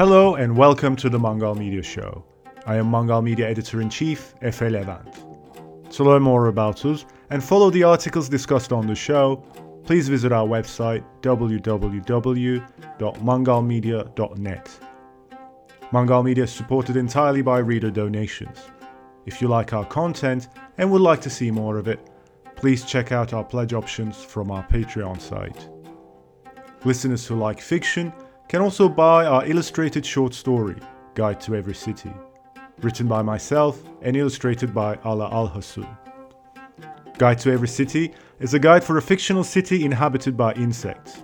Hello and welcome to the Manjal Media Show. I am Manjal Media Editor in Chief, Efe Levent. To learn more about us and follow the articles discussed on the show, please visit our website www.manjalmedia.net. Manjal Media is supported entirely by reader donations. If you like our content and would like to see more of it, please check out our pledge options from our Patreon site. Listeners who like fiction can also buy our illustrated short story, Guide to Every City, written by myself and illustrated by Ala Al Hasul. Guide to Every City is a guide for a fictional city inhabited by insects.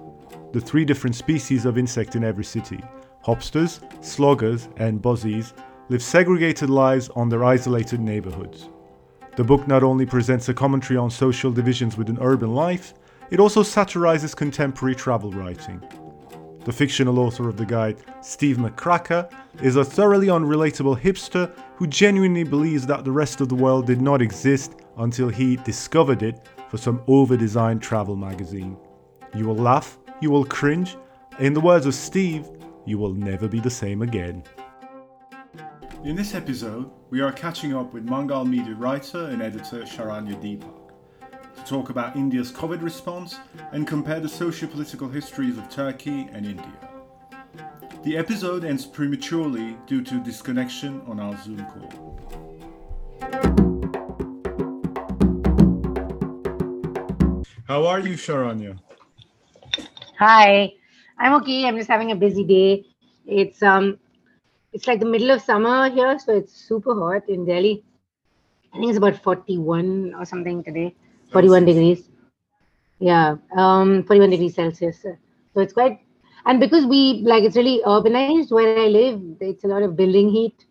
The three different species of insect in every city hopsters, sloggers, and buzzies live segregated lives on their isolated neighborhoods. The book not only presents a commentary on social divisions within urban life, it also satirizes contemporary travel writing. The fictional author of the guide, Steve McCracker, is a thoroughly unrelatable hipster who genuinely believes that the rest of the world did not exist until he discovered it for some over designed travel magazine. You will laugh, you will cringe. In the words of Steve, you will never be the same again. In this episode, we are catching up with Manjal media writer and editor Sharanya Deepak to talk about India's COVID response and compare the socio political histories of Turkey and India. The episode ends prematurely due to disconnection on our Zoom call. How are you, Sharanya? Hi, I'm okay. I'm just having a busy day. It's um, it's like the middle of summer here, so it's super hot in Delhi. I think it's about 41 or something today. 41 degrees. Yeah, um, 41 degrees Celsius. So it's quite, and because we like it's really urbanized where I live, it's a lot of building heat.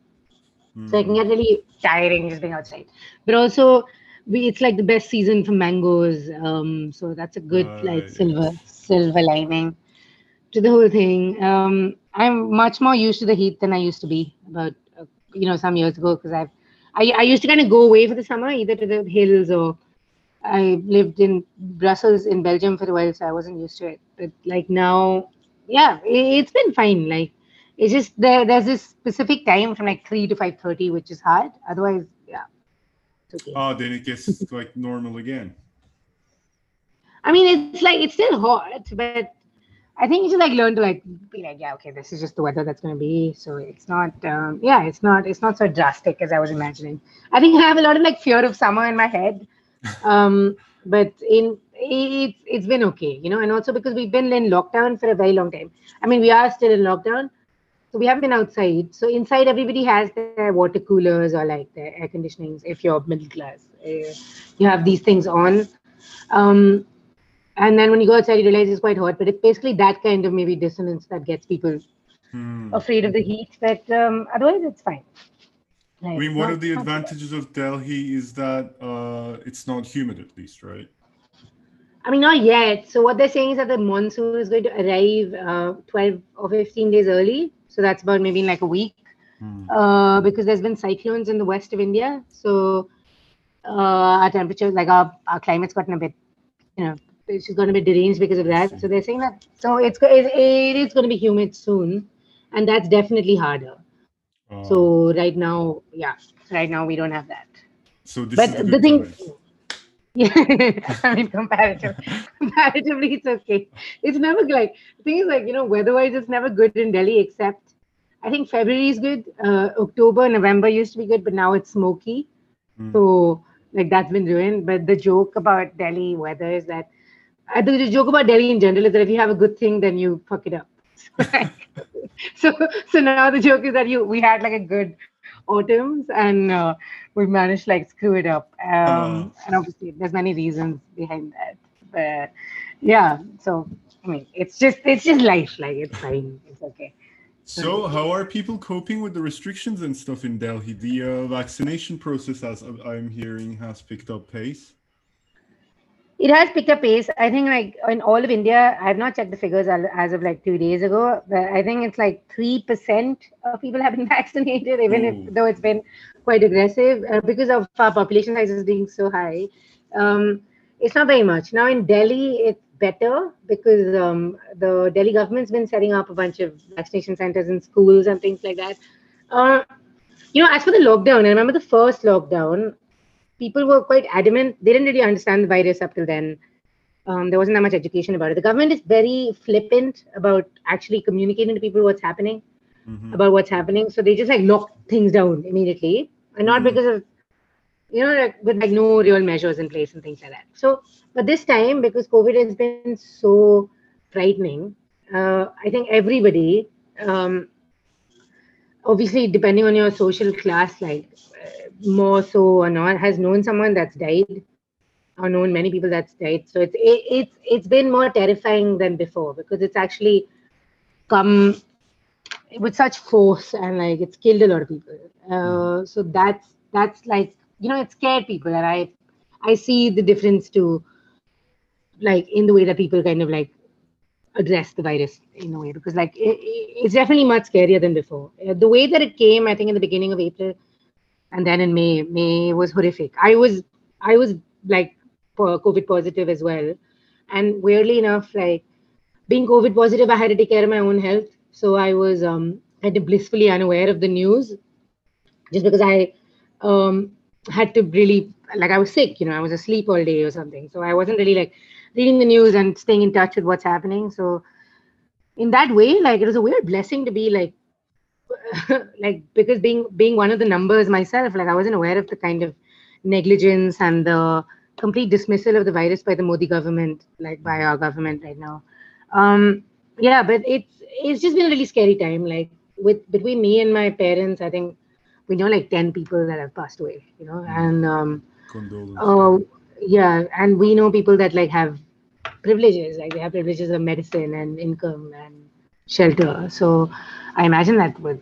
So it can get really tiring just being outside. But also, we it's like the best season for mangoes. Um, so that's a good like Right. silver silver lining to the whole thing. Um, I'm much more used to the heat than I used to be about uh, you know some years ago because I've I, I used to kind of go away for the summer either to the hills or I lived in Brussels in Belgium for a while, so I wasn't used to it. But like now, yeah, it, it's been fine. Like it's just there. There's this specific time from like three to five thirty, which is hard. Otherwise, yeah, okay. Oh, then it gets like normal again. I mean, it's like it's still hot, but I think you should like learn to like be like, yeah, okay, this is just the weather that's gonna be. So it's not, um, yeah, it's not, it's not so drastic as I was imagining. I think I have a lot of like fear of summer in my head, um, but in it's it's been okay, you know, and also because we've been in lockdown for a very long time. I mean, we are still in lockdown, so we haven't been outside. So inside, everybody has their water coolers or like their air conditionings. If you're middle class, uh, you have these things on. Um, and then when you go outside, you realize it's quite hot. But it's basically that kind of maybe dissonance that gets people Hmm. afraid of the heat. But um, otherwise, it's fine. I mean, one of the not too bad. advantages of Delhi is that uh, it's not humid, at least, right? I mean, not yet. So what they're saying is that the monsoon is going to arrive uh, 12 or 15 days early. So that's about maybe in like a week. Hmm. Uh, because there's been cyclones in the west of India. So uh, our temperature, like our, our climate's gotten a bit, you know, it's going to be deranged because of that. So they're saying that. So it's it, it is going to be humid soon, and that's definitely harder. Uh, So right now, yeah, right now we don't have that. so this but is the, thing-. Yeah, I mean, comparative, comparatively, it's okay. It's never like the thing is like you know, weather-wise, it's never good in Delhi. Except, I think February is good. Uh, October, November used to be good, but now it's smoky. Hmm. So like that's been ruined. But the joke about Delhi weather is that I think the joke about Delhi in general is that if you have a good thing, then you fuck it up. so so now the joke is that you we had like a good autumns and uh, we managed like screw it up. Um, and obviously there's many reasons behind that. But yeah, so I mean it's just it's just life. Like it's fine. It's okay. So, how are people coping with the restrictions and stuff in Delhi? The uh, vaccination process, as I'm hearing, has picked up pace. It has picked up pace. I think like in all of India, I have not checked the figures as of like two days ago, but I think it's like three percent of people have been vaccinated, even Ooh. if though it's been quite aggressive uh, because of our population sizes being so high. Um, it's not very much now in Delhi. It's better because um, the Delhi government's been setting up a bunch of vaccination centers in schools and things like that. Uh, you know, as for the lockdown, I remember the first lockdown, people were quite adamant. They didn't really understand the virus up till then. Um, there wasn't that much education about it. The government is very flippant about actually communicating to people what's happening, mm-hmm. about what's happening. So they just like lock things down immediately, and not mm-hmm. because of you know, like, with like no real measures in place and things like that. So, but this time because COVID has been so frightening, uh, I think everybody, um, obviously depending on your social class, like more so or not, has known someone that's died or known many people that's died. So it's it, it's it's been more terrifying than before because it's actually come with such force and like it's killed a lot of people. Uh, so that's that's like you know it scared people, and I I see the difference to like in the way that people kind of like address the virus in a way because like it, it's definitely much scarier than before. Uh, the way that it came, I think in the beginning of April, and then in May, May was horrific. I was I was like COVID positive as well. And weirdly enough, like being COVID positive, I had to take care of my own health. So I was um, kind of blissfully unaware of the news just because I um, had to really, like, I was sick, you know, I was asleep all day or something. So I wasn't really like reading the news and staying in touch with what's happening. So in that way, like, it was a weird blessing to be like, like because being being one of the numbers myself like i wasn't aware of the kind of negligence and the complete dismissal of the virus by the Modi government, like by our government right now. Um, yeah, but it's it's just been a really scary time. Like with between me and my parents, I think we know like ten people that have passed away. You know, and um, oh yeah, and we know people that like have privileges, like they have privileges of medicine and income and shelter. So I imagine that with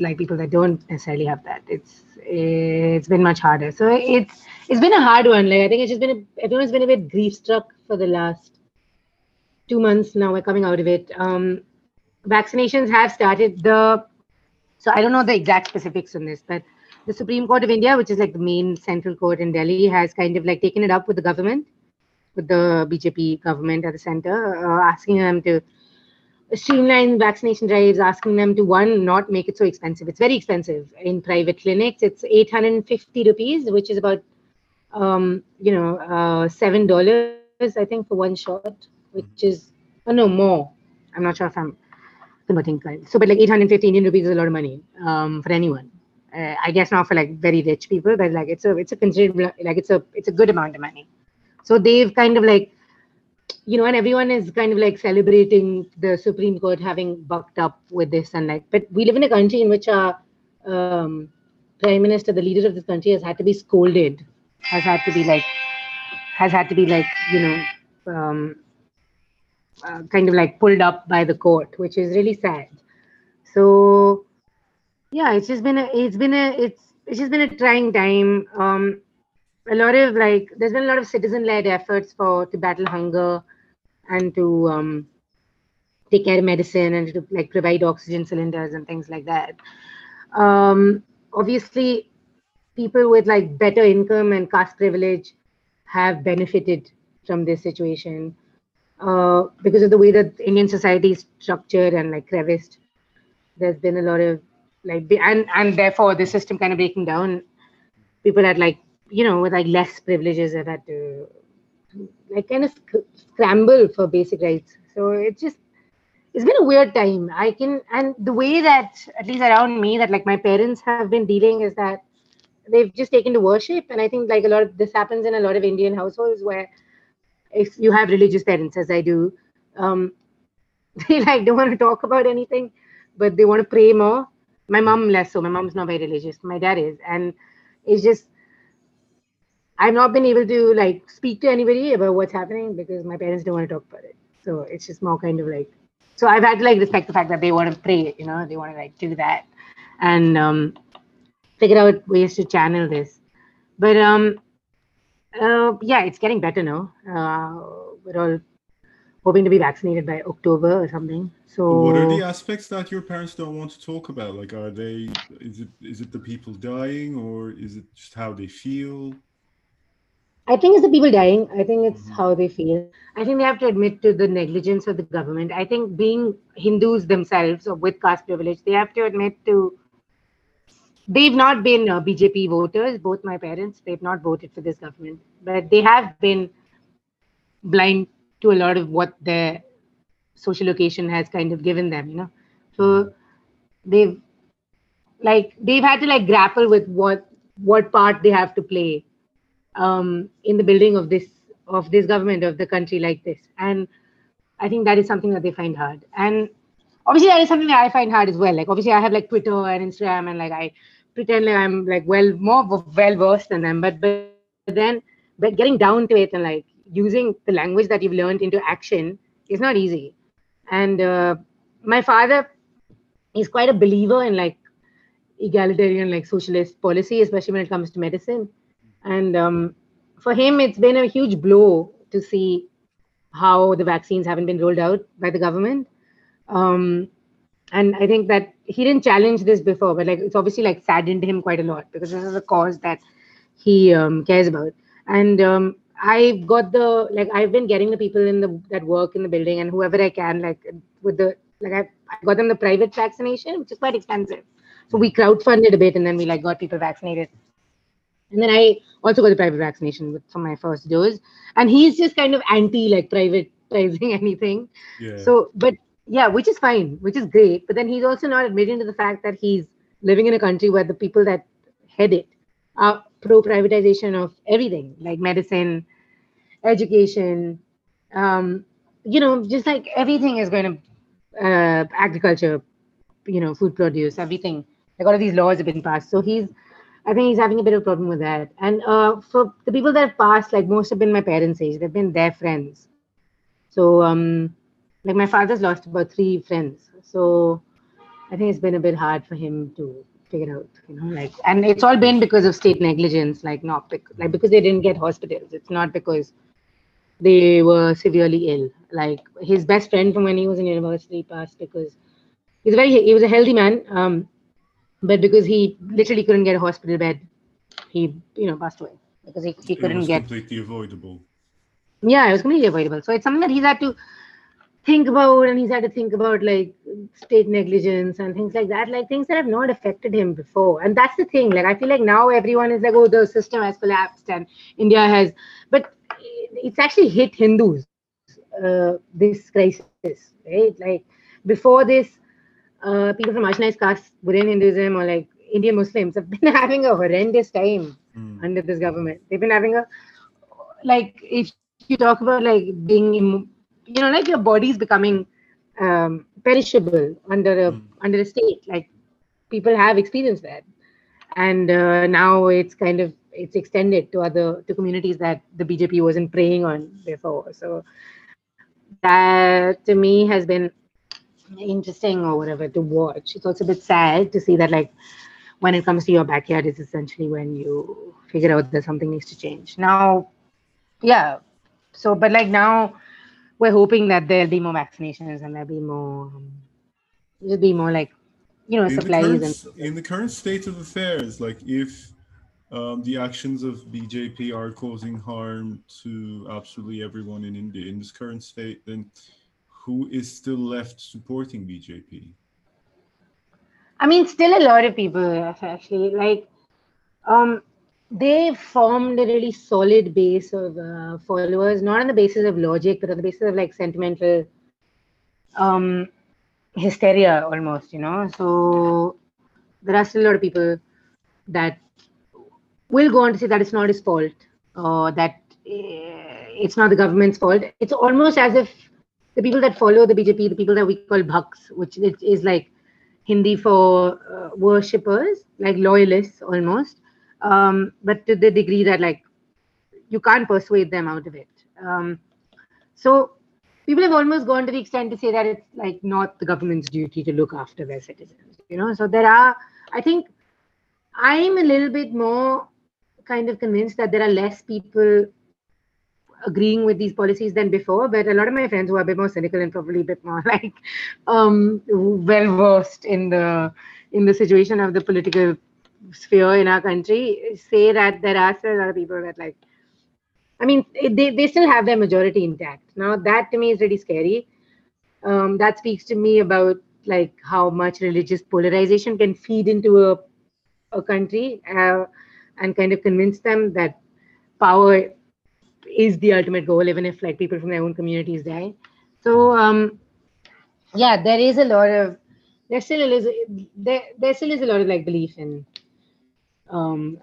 like people that don't necessarily have that, it's it's been much harder. So it's it's been a hard one. Like I think it's just been a, everyone's been a bit grief struck for the last two months now. We're coming out of it. Um, vaccinations have started. The so I don't know the exact specifics on this, but the Supreme Court of India, which is like the main central court in Delhi, has kind of like taken it up with the government, with the BJP government at the center, uh, asking them to streamline vaccination drives, asking them to one not make it so expensive. It's very expensive in private clinics. It's 850 rupees, which is about um, you know, uh, seven dollars I think for one shot, which is oh no more. I'm not sure if I'm converting So, but like 850 Indian rupees is a lot of money um, for anyone. Uh, I guess not for like very rich people, but like it's a it's a considerable like it's a it's a good amount of money. So they've kind of like you know, and everyone is kind of like celebrating the Supreme Court having bucked up with this and like, but we live in a country in which our um, prime minister, the leader of this country, has had to be scolded has had to be like has had to be like you know um, uh, kind of like pulled up by the court which is really sad. So yeah it's just been a it's been a it's it's just been a trying time. Um a lot of like there's been a lot of citizen led efforts for to battle hunger and to um take care of medicine and to like provide oxygen cylinders and things like that um obviously people with like better income and caste privilege have benefited from this situation uh, because of the way that Indian society is structured and like creviced. There's been a lot of like and and therefore the system kind of breaking down. People had like you know with like less privileges have had to like kind of scramble for basic rights. So it's just it's been a weird time. I can and the way that at least around me that like my parents have been dealing is that they've just taken to worship. And i think like a lot of this happens in a lot of indian households where if you have religious parents as i do um, they like don't want to talk about anything but they want to pray more. My mom less so. My mom's not very religious. My dad is. And it's just i've not been able to like speak to anybody about what's happening because my parents don't want to talk about it so it's just more kind of like so i've had to like respect the fact that they want to pray you know they want to like do that and um figure out ways to channel this. But um, uh, yeah, it's getting better now. Uh, we're all hoping to be vaccinated by October or something. So, what are the aspects that your parents don't want to talk about? Like, are they? Is it is it the people dying, or is it just how they feel? I think it's the people dying. I think it's how they feel. I think they have to admit to the negligence of the government. I think being Hindus themselves or with caste privilege, they have to admit to. They've not been uh, BJP voters. Both my parents, they've not voted for this government, but they have been blind to a lot of what their social location has kind of given them. You know, so they've like they've had to like grapple with what what part they have to play um, in the building of this of this government of the country like this. And i think that is something that they find hard. And obviously that is something that i find hard as well. Like obviously i have like twitter and instagram and like i pretend like i'm like well more well versed than them. But but then but getting down to it and like using the language that you've learned into action is not easy. And uh, my father is quite a believer in like egalitarian like socialist policy especially when it comes to medicine and um, for him it's been a huge blow to see how the vaccines haven't been rolled out by the government. Um, and i think that he didn't challenge this before but like it's obviously like saddened him quite a lot because this is a cause that he um, cares about. And um, i've got the like i've been getting the people in the that work in the building and whoever i can like with the like i, I got them the private vaccination which is quite expensive. So we crowdfunded a bit and then we like got people vaccinated and then I also got the private vaccination with, for my first dose. And he's just kind of anti like privatizing anything. Yeah. So, but yeah, which is fine, which is great. But then he's also not admitting to the fact that he's living in a country where the people that head it are pro privatization of everything, like medicine, education, um, you know, just like everything is going to uh, agriculture, you know, food produce, everything. Like all of these laws have been passed. So he's I think he's having a bit of a problem with that. And uh, for the people that have passed, like most have been my parents' age, they've been their friends. So, um, like my father's lost about three friends. So, I think it's been a bit hard for him to figure out, you know, like, and it's all been because of state negligence, like not bec- like because they didn't get hospitals. It's not because they were severely ill. Like his best friend from when he was in university passed because he's very he was a healthy man. Um, but because he literally couldn't get a hospital bed, he you know passed away because he, he couldn't was get. completely avoidable. Yeah, it was completely avoidable. So it's something that he's had to think about, and he's had to think about like state negligence and things like that, like things that have not affected him before. And that's the thing. Like I feel like now everyone is like, oh, the system has collapsed and India has, but it's actually hit Hindus. Uh, this crisis, right? Like before this, uh, people from marginalized castes within Hinduism or like Indian Muslims have been having a horrendous time Mm. under this government. They've been having a like if you talk about like being you know like your body's becoming um, perishable under a Mm. under a state like people have experienced that and uh, now it's kind of it's extended to other to communities that the bjp wasn't preying on before so that to me has been interesting or whatever to watch. It's also a bit sad to see that like when it comes to your backyard is essentially when you figure out that something needs to change. Now yeah. So but like now we're hoping that there'll be more vaccinations and there'll be more um, there'll be more like you know in the, supplies current, and in the current state of affairs, like if um, the actions of BJP are causing harm to absolutely everyone in India in this current state, then who is still left supporting BJP? I mean, still a lot of people actually like um they formed a really solid base of uh, followers, not on the basis of logic, but on the basis of like sentimental um hysteria almost, you know. So there are still a lot of people that will go on to say that it's not his fault or that uh, it's not the government's fault. It's almost as if the people that follow the BJP, the people that we call bhakts, which is like Hindi for uh, worshippers, like loyalists almost, um, but to the degree that like you can't persuade them out of it. Um, so people have almost gone to the extent to say that it's like not the government's duty to look after their citizens. You know, so there are. I think I'm a little bit more kind of convinced that there are less people agreeing with these policies than before but a lot of my friends who are a bit more cynical and probably a bit more like um well versed in the in the situation of the political sphere in our country say that there are still a lot of people that like I mean, they, they still have their majority intact. Now, that to me is really scary. Um, that speaks to me about like how much religious polarization can feed into a, a country uh, and kind of convince them that power is the ultimate goal, even if like people from their own communities die. So, um, yeah, there is a lot of there still is there there still is a lot of like belief in um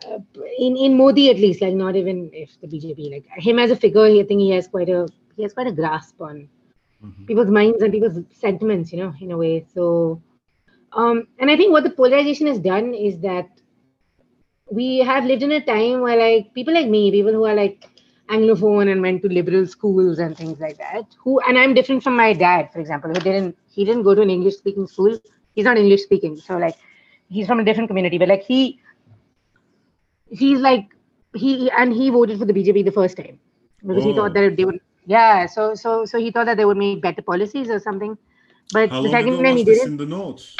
in in Modi at least, like not even if the BJP, like him as a figure, I think he has quite a he has quite a grasp on mm-hmm. people's minds and people's sentiments, you know, in a way. So um and I think what the polarization has done is that we have lived in a time where like people like me, people who are like anglophone and went to liberal schools and things like that. Who and i'm different from my dad for example who didn't he didn't go to an english speaking school. He's not english speaking so like he's from a different community but like he he's like he and he voted for the bjp the first time because he thought that they would yeah so so so he thought that they would make better policies or something. But How the second time he did it in the notes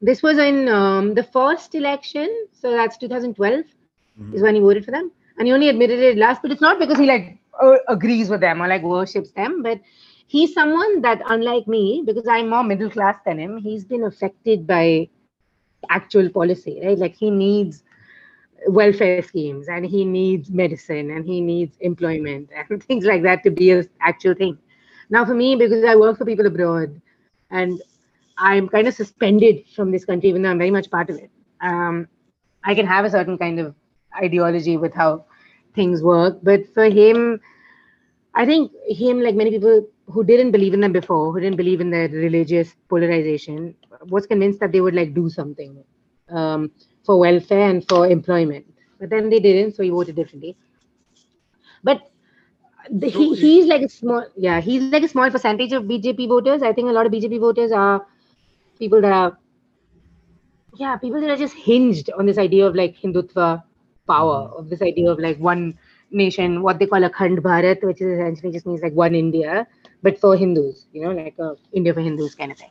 this was in um, the first election so that's 2012 mm-hmm. is when he voted for them and he only admitted it last but it's not because he like uh, agrees with them or like worships them but he's someone that unlike me because i'm more middle class than him he's been affected by actual policy right? Like he needs welfare schemes and he needs medicine and he needs employment and things like that to be an actual thing. Now for me because i work for people abroad and i'm kind of suspended from this country even though i'm very much part of it um, i can have a certain kind of ideology with how things work. But for him, I think him, like many people who didn't believe in them before, who didn't believe in their religious polarization, was convinced that they would like do something um, for welfare and for employment. But then they didn't, so he voted differently. But the, he, he's like a small, yeah, he's like a small percentage of BJP voters. I think a lot of BJP voters are people that are, yeah, people that are just hinged on this idea of like Hindutva power of this idea of like one nation, what they call Akhand Bharat, which is essentially just means like one India, but for Hindus, you know, like a India for Hindus kind of thing.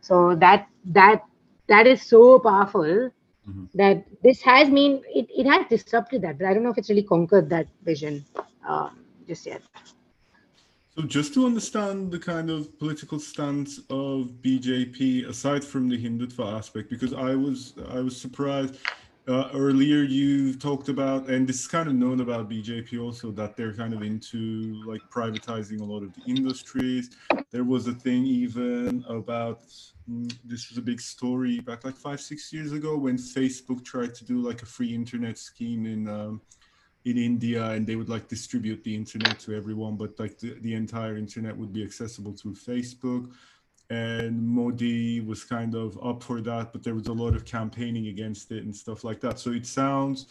So that that that is so powerful mm-hmm. that this has mean it, it has disrupted that, but I don't know if it's really conquered that vision um, just yet. So just to understand the kind of political stance of BJP, aside from the Hindutva aspect, because I was I was surprised uh, earlier you talked about and this is kind of known about bjp also that they're kind of into like privatizing a lot of the industries. There was a thing even about mm, this was a big story back like five six years ago when facebook tried to do like a free internet scheme in um, in india and they would like distribute the internet to everyone but like the, the entire internet would be accessible through facebook and Modi was kind of up for that, but there was a lot of campaigning against it and stuff like that. So it sounds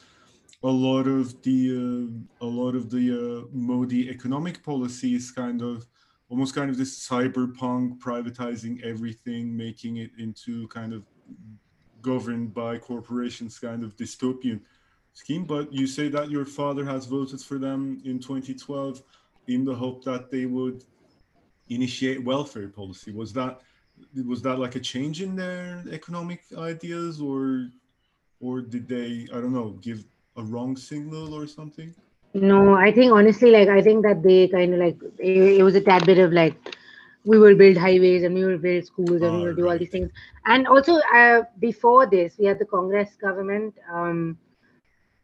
a lot of the uh, a lot of the uh, Modi economic policy is kind of almost kind of this cyberpunk privatizing everything, making it into kind of governed by corporations kind of dystopian scheme. But you say that your father has voted for them in 2012 in the hope that they would initiate welfare policy. Was that was that like a change in their economic ideas, or or did they I don't know give a wrong signal or something? No, I think honestly, like I think that they kind of like it, it was a tad bit of like we will build highways and we will build schools and oh, we will do all these things. And also, uh, before this, we had the Congress government, um,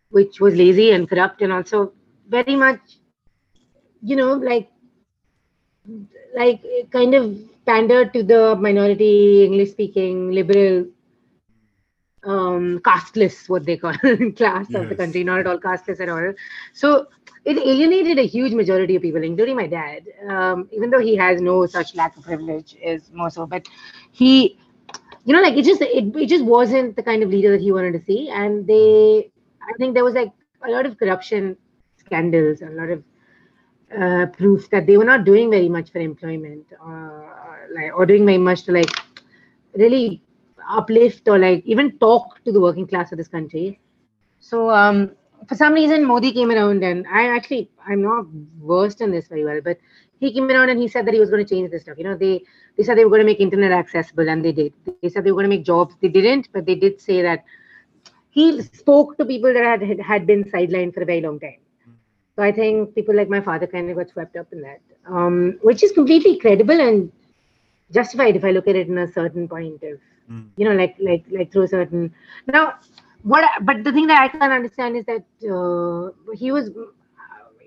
which was lazy and corrupt, and also very much, you know, like like kind of pandered to the minority English speaking liberal um casteless what they call class yes. of the country not at all casteless at all. So it alienated a huge majority of people including my dad. Um, even though he has no such lack of privilege is more so but he you know like it just it, it just wasn't the kind of leader that he wanted to see. And they i think there was like a lot of corruption scandals a lot of uh, proof that they were not doing very much for employment uh, like or doing very much to like really uplift or like even talk to the working class of this country. So um, for some reason modi came around and i actually i'm not versed in this very well but he came around and he said that he was going to change this stuff. You know they they said they were going to make internet accessible and they did. They said they were going to make jobs. They didn't but they did say that he spoke to people that had had been sidelined for a very long time So I think people like my father kind of got swept up in that, um, which is completely credible and justified if I look at it in a certain point of, Mm. you know, like like like through a certain. Now, what? I- But the thing that I can't understand is that uh, he was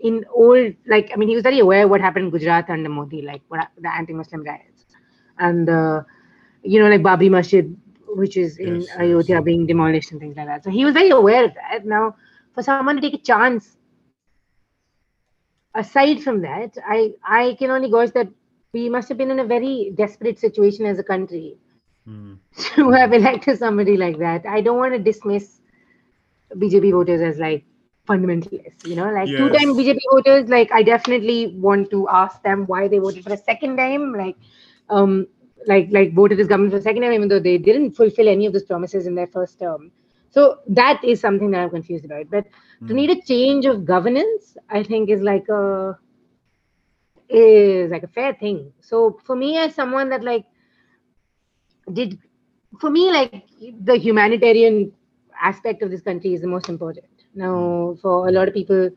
in old, like I mean, he was very aware what happened in Gujarat under Modi, like what the anti-Muslim riots, and uh, you know, like Babri Masjid, which is in Yes, yes. Ayodhya being demolished and things like that. So he was very aware of that. Now, for someone to take a chance aside from that, I I can only gauge that we must have been in a very desperate situation as a country Mm. to have elected somebody like that. I don't want to dismiss BJP voters as like fundamentalists. You know, like Yes. two-time BJP voters. Like I definitely want to ask them why they voted for a second time. Like, um, like like voted this government for a second time, even though they didn't fulfill any of those promises in their first term. So that is something that I'm confused about. But to Mm. need a change of governance, I think is like a is like a fair thing. So for me, as someone that like did, for me, like the humanitarian aspect of this country is the most important. Now, for a lot of people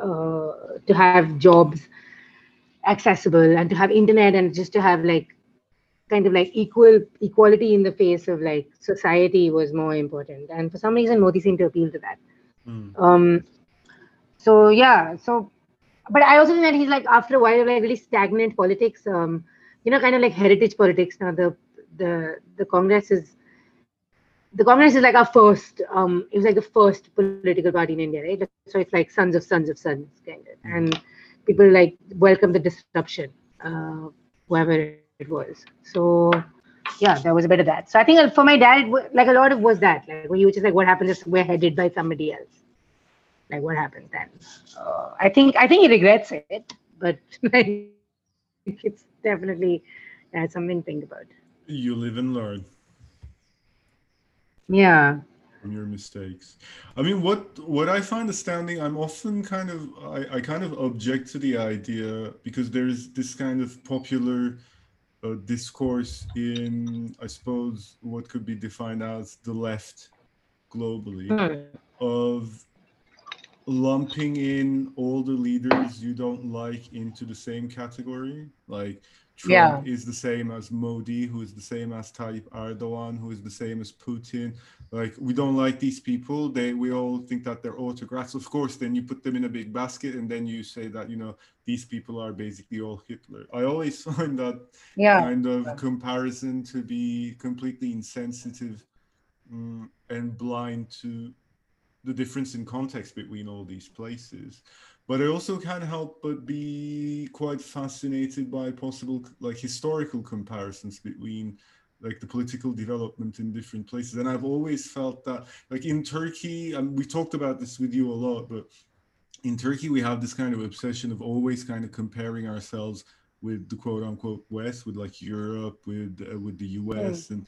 uh, to have jobs accessible and to have internet and just to have like kind of like equal equality in the face of like society was more important. And for some reason, Modi seemed to appeal to that. Mm. Um, so yeah, so but I also think that he's like after a while like really stagnant politics. Um, you know, kind of like heritage politics. Now the the the Congress is the Congress is like our first. Um, it was like the first political party in India, right? So it's like sons of sons of sons, kind of, and people like welcome the disruption, uh, whoever it was. So yeah, there was a bit of that. So I think for my dad, like a lot of was that, like when you were just like, what happens if we're headed by somebody else? Like what happens then? Uh, I think I think he regrets it, but like it's definitely uh, something to think about. You live and learn Yeah. from your mistakes. I mean, what what I find astounding, I'm often kind of I, I kind of object to the idea because there's this kind of popular uh, discourse in, I suppose, what could be defined as the left globally of lumping in all the leaders you don't like into the same category. Like Trump is the same as Modi, who is the same as Tayyip Erdogan, who is the same as Putin. Like we don't like these people. They we all think that they're autocrats. Of course, then you put them in a big basket and then you say that you know these people are basically all Hitler. I always find that Yeah. kind of comparison to be completely insensitive mm, and blind to the difference in context between all these places. But I also can't help but be quite fascinated by possible like historical comparisons between like the political development in different places. And I've always felt that like in Turkey, and we talked about this with you a lot, but in Turkey we have this kind of obsession of always kind of comparing ourselves with the quote unquote West, with like Europe, with uh, with the US, and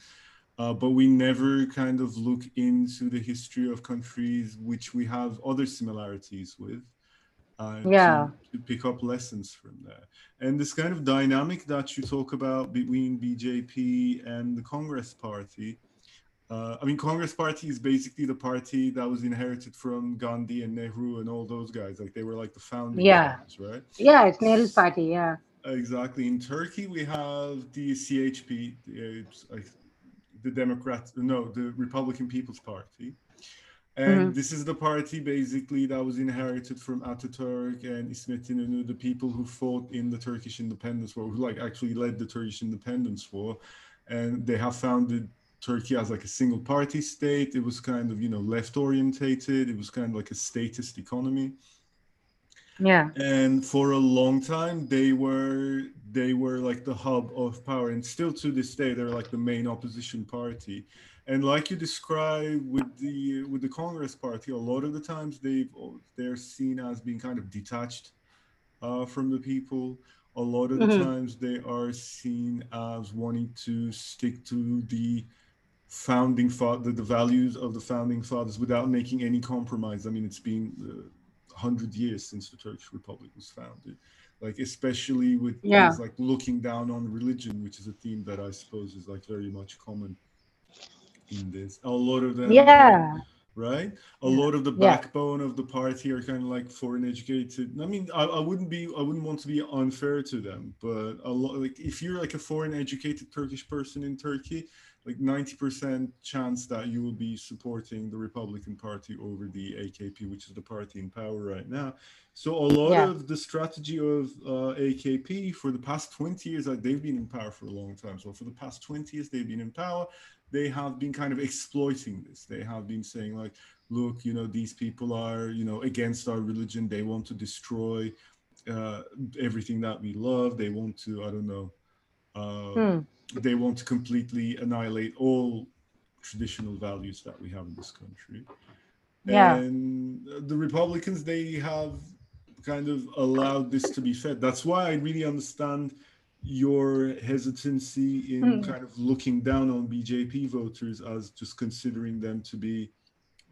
uh, but we never kind of look into the history of countries which we have other similarities with. Uh, to- Yeah. to, pick up lessons from there. And this kind of dynamic that you talk about between BJP and the Congress Party. Uh, I mean, Congress Party is basically the party that was inherited from Gandhi and Nehru and all those guys. Like they were like the founding Yeah. fathers, right? Yeah, it's Nehru's party. Yeah. Exactly. In Turkey, we have the CHP, the, it's like the Democrat, no, the Republican People's Party. And Mhm. this is the party basically that was inherited from Ataturk and İsmet İnönü, the people who fought in the Turkish independence war, who like actually led the Turkish independence war. And they have founded Turkey as like a single party state. It was kind of, you know, left orientated. It was kind of like a statist economy Yeah. and for a long time they were they were like the hub of power and still to this day they're like the main opposition party and like you described with the with the congress party a lot of the times they've they're seen as being kind of detached uh, from the people a lot of the Mhm. times they are seen as wanting to stick to the founding father the values of the founding fathers without making any compromise i mean it's been uh, 100 years since the Turkish Republic was founded. Like, especially with Yeah. things like looking down on religion, which is a theme that I suppose is like very much common in this. A lot of them, Yeah. right? A lot of the backbone yeah. of the party are kind of like foreign educated. I mean, I, I wouldn't be, I wouldn't want to be unfair to them, but a lot like if you're like a foreign educated Turkish person in Turkey, like 90% chance that you will be supporting the Republican Party over the AKP, which is the party in power right now. So a lot yeah. of the strategy of uh, AKP for the past 20 years, like they've been in power for a long time. So for the past 20 years, they've been in power they have been kind of exploiting this. They have been saying like, look, you know, these people are, you know, against our religion. They want to destroy uh, everything that we love. They want to, I don't know, uh, hmm. They want to completely annihilate all traditional values that we have in this country. Yeah. And the Republicans, they have kind of allowed this to be fed. That's why I really understand your hesitancy in mm. kind of looking down on BJP voters as just considering them to be,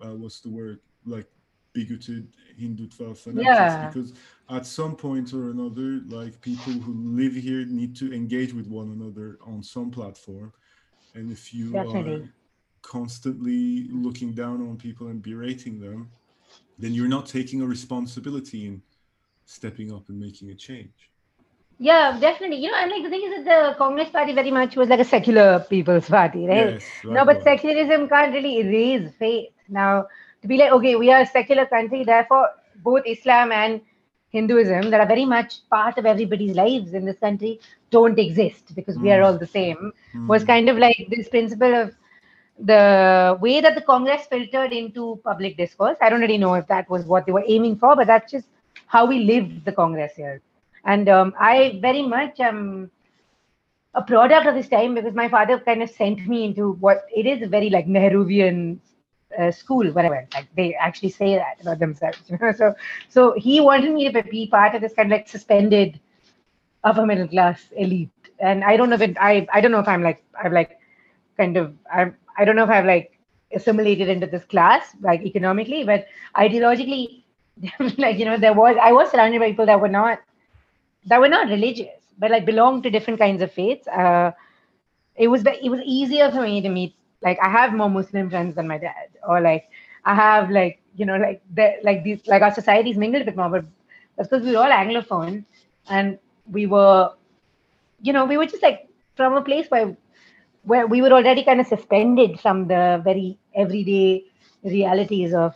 uh, what's the word, like bigoted Hindutva fanatics. Yeah. Because at some point or another, like people who live here need to engage with one another on some platform. And if you Definitely. are constantly looking down on people and berating them, then you're not taking a responsibility in stepping up and making a change. Yeah, definitely. You know, and like the thing is that the Congress Party very much was like a secular people's party, right? Yes, right no, but secularism can't really erase faith. Now, to be like, okay, we are a secular country, therefore, both Islam and Hinduism, that are very much part of everybody's lives in this country, don't exist because mm. we are hmm. all the same. Mm. Was kind of like this principle of the way that the Congress filtered into public discourse. I don't really know if that was what they were aiming for, but that's just how we live the Congress here. And um, I very much am a product of this time because my father kind of sent me into what it is a very like Nehruvian uh, school where I went. Like they actually say that about themselves. You know? So so he wanted me to be part of this kind of like suspended upper middle class elite. And I don't know if it, I I don't know if I'm like I've like kind of I'm I don't know if I've like assimilated into this class like economically, but ideologically, like you know there was I was surrounded by people that were not that were not religious, but like belonged to different kinds of faiths. Uh, it was it was easier for me to meet. Like I have more Muslim friends than my dad, or like I have like you know like the like these like our societies mingled a bit more, but that's because we were all anglophone and we were, you know, we were just like from a place where where we were already kind of suspended from the very everyday realities of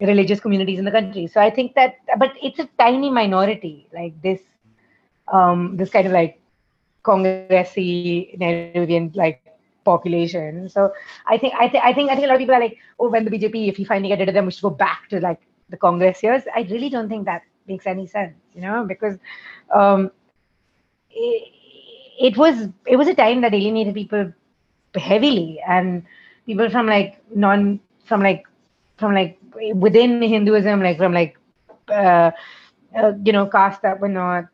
religious communities in the country. So I think that, but it's a tiny minority, like this, um, this kind of like Congressy Nehruvian like population. So I think, I think, I think, I think a lot of people are like, oh, when the BJP, if he finally get rid of them, we should go back to like the Congress years. I really don't think that makes any sense, you know, because um, it, it was it was a time that alienated people heavily and people from like non from like from like within Hinduism, like from like uh, uh, you know castes that were not